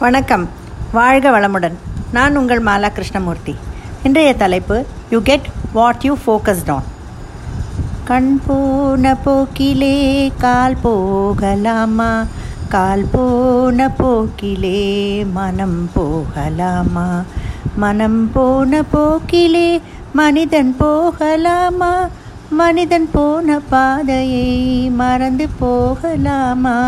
வணக்கம். வாழ்க வளமுடன். நான் உங்கள் மாலா கிருஷ்ணமூர்த்தி. இன்றைய தலைப்பு you get what you focused on கண் போன போக்கிலே கால் போகலாமா? கால் போன போக்கிலே மனம் போகலாமா? மனம் போன போக்கிலே மனிதன் போகலாமா? மனிதன் போன பாதையை மறந்து போகலாமா?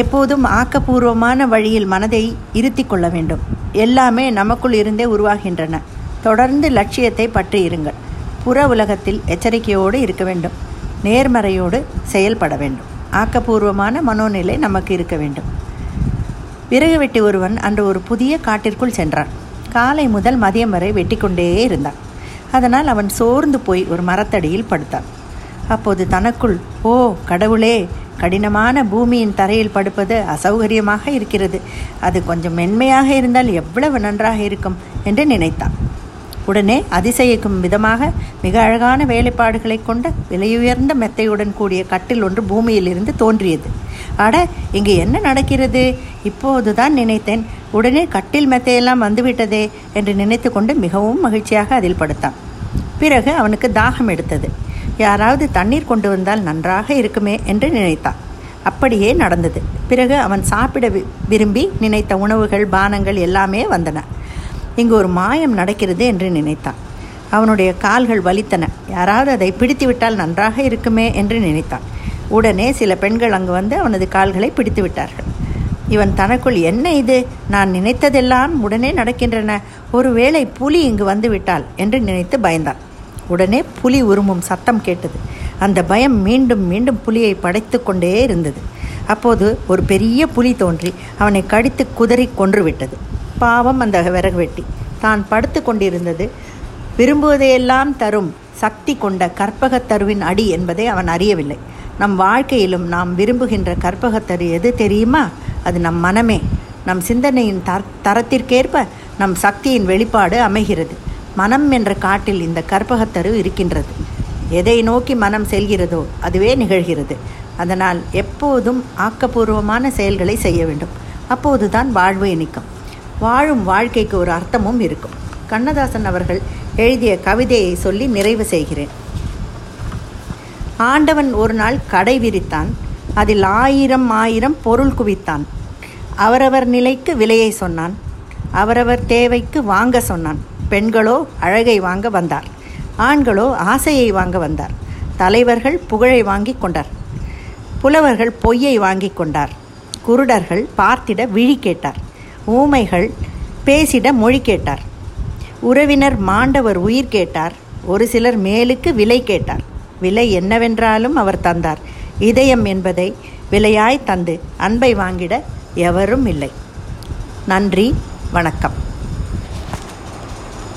எப்போதும் ஆக்கப்பூர்வமான வழியில் மனதை இருத்தி கொள்ள வேண்டும். எல்லாமே நமக்குள் இருந்தே உருவாகின்றன. தொடர்ந்து லட்சியத்தை பற்றி இருங்கள். புற உலகத்தில் எச்சரிக்கையோடு இருக்க வேண்டும். நேர்மறையோடு செயல்பட வேண்டும். ஆக்கப்பூர்வமான மனோநிலை நமக்கு இருக்க வேண்டும். விறகு வெட்டி ஒருவன் அன்று ஒரு புதிய காட்டிற்குள் சென்றான். காலை முதல் மதியம் வரை வெட்டி கொண்டே இருந்தான். அதனால் அவன் சோர்ந்து போய் ஒரு மரத்தடியில் படுத்தான். அப்போது தனக்குள் ஓ கடவுளே கடினமான பூமியின் தரையில் படுப்பது அசௌகரியமாக இருக்கிறது. அது கொஞ்சம் மென்மையாக இருந்தால் எவ்வளவு நன்றாக இருக்கும்? என்று நினைத்தான். உடனே அதிசயிக்கும் விதமாக மிக அழகான வேலைப்பாடுகளை கொண்ட விலையுயர்ந்த மெத்தையுடன் கூடிய கட்டில் ஒன்று பூமியிலிருந்து தோன்றியது. அட இங்கு என்ன நடக்கிறது? இப்போதுதான் நினைத்தேன். உடனே கட்டில் மெத்தையெல்லாம் வந்துவிட்டதே என்று நினைத்து கொண்டு மிகவும் மகிழ்ச்சியாக அதில் படுத்தான். பிறகு அவனுக்கு தாகம் எடுத்தது. யாராவது தண்ணீர் கொண்டு வந்தால் நன்றாக இருக்குமே என்று நினைத்தான் அப்படியே நடந்தது. பிறகு அவன் சாப்பிட விரும்பி நினைத்த உணவுகள் பானங்கள் எல்லாமே வந்தன. இங்கு ஒரு மாயம் நடக்கிறது என்று நினைத்தான் அவனுடைய கால்கள் வலித்தன. யாராவது அதை பிடித்துவிட்டால் நன்றாக இருக்குமே என்று நினைத்தான் உடனே சில பெண்கள் அங்கு வந்து அவனது கால்களை பிடித்து விட்டார்கள் இவன் தனக்குள் என்ன இது? நான் நினைத்ததெல்லாம் உடனே நடக்கின்றன. ஒருவேளை புலி இங்கு வந்து விட்டால்? என்று நினைத்து பயந்தான் உடனே புலி உருமும் சத்தம் கேட்டது. அந்த பயம் மீண்டும் மீண்டும் புலியை படைத்து கொண்டே இருந்தது. அப்போது ஒரு பெரிய புலி தோன்றி அவனை கடித்து குதறி கொன்றுவிட்டது. பாவம் அந்த விறகு வெட்டி. தான் படுத்து கொண்டிருந்தது விரும்புவதையெல்லாம் தரும் சக்தி கொண்ட கற்பகத்தருவின் அடி என்பதை அவன் அறியவில்லை. நம் வாழ்க்கையிலும் நாம் விரும்புகின்ற கற்பகத்தரு எது தெரியுமா? அது நம் மனமே. நம் சிந்தனையின் தர தரத்திற்கேற்ப நம் சக்தியின் வெளிப்பாடு அமைகிறது. மனம் என்ற காட்டில் இந்த கற்பகத்தரு இருக்கின்றது. எதை நோக்கி மனம் செல்கிறதோ அதுவே நிகழ்கிறது. அதனால் எப்போதும் ஆக்கப்பூர்வமான செயல்களை செய்ய வேண்டும். அப்போதுதான் வாழ்வு இனிக்கும். வாழும் வாழ்க்கைக்கு ஒரு அர்த்தமும் இருக்கும். கண்ணதாசன் அவர்கள் எழுதிய கவிதையை சொல்லி நிறைவு செய்கிறேன். ஆண்டவன் ஒரு நாள் கடை விரித்தான். அதில் ஆயிரம் ஆயிரம் பொருள் குவித்தான். அவரவர் நிலைக்கு விலையை சொன்னான். அவரவர் தேவைக்கு வாங்க சொன்னான். பெண்களோ அழகை வாங்க வந்தார். ஆண்களோ ஆசையை வாங்க வந்தார். தலைவர்கள் புகழை வாங்கி கொண்டார். புலவர்கள் பொய்யை வாங்கி கொண்டார். குருடர்கள் பார்த்திட விழி கேட்டார். ஊமைகள் பேசிட மொழி கேட்டார். உறவினர் மாண்டவர் உயிர் கேட்டார். ஒரு சிலர் மேலுக்கு விலை கேட்டார். விலை என்னவென்றாலும் அவர் தந்தார். இதயம் என்பதை விலையாய் தந்து அன்பை வாங்கிட எவரும் இல்லை. நன்றி வணக்கம்.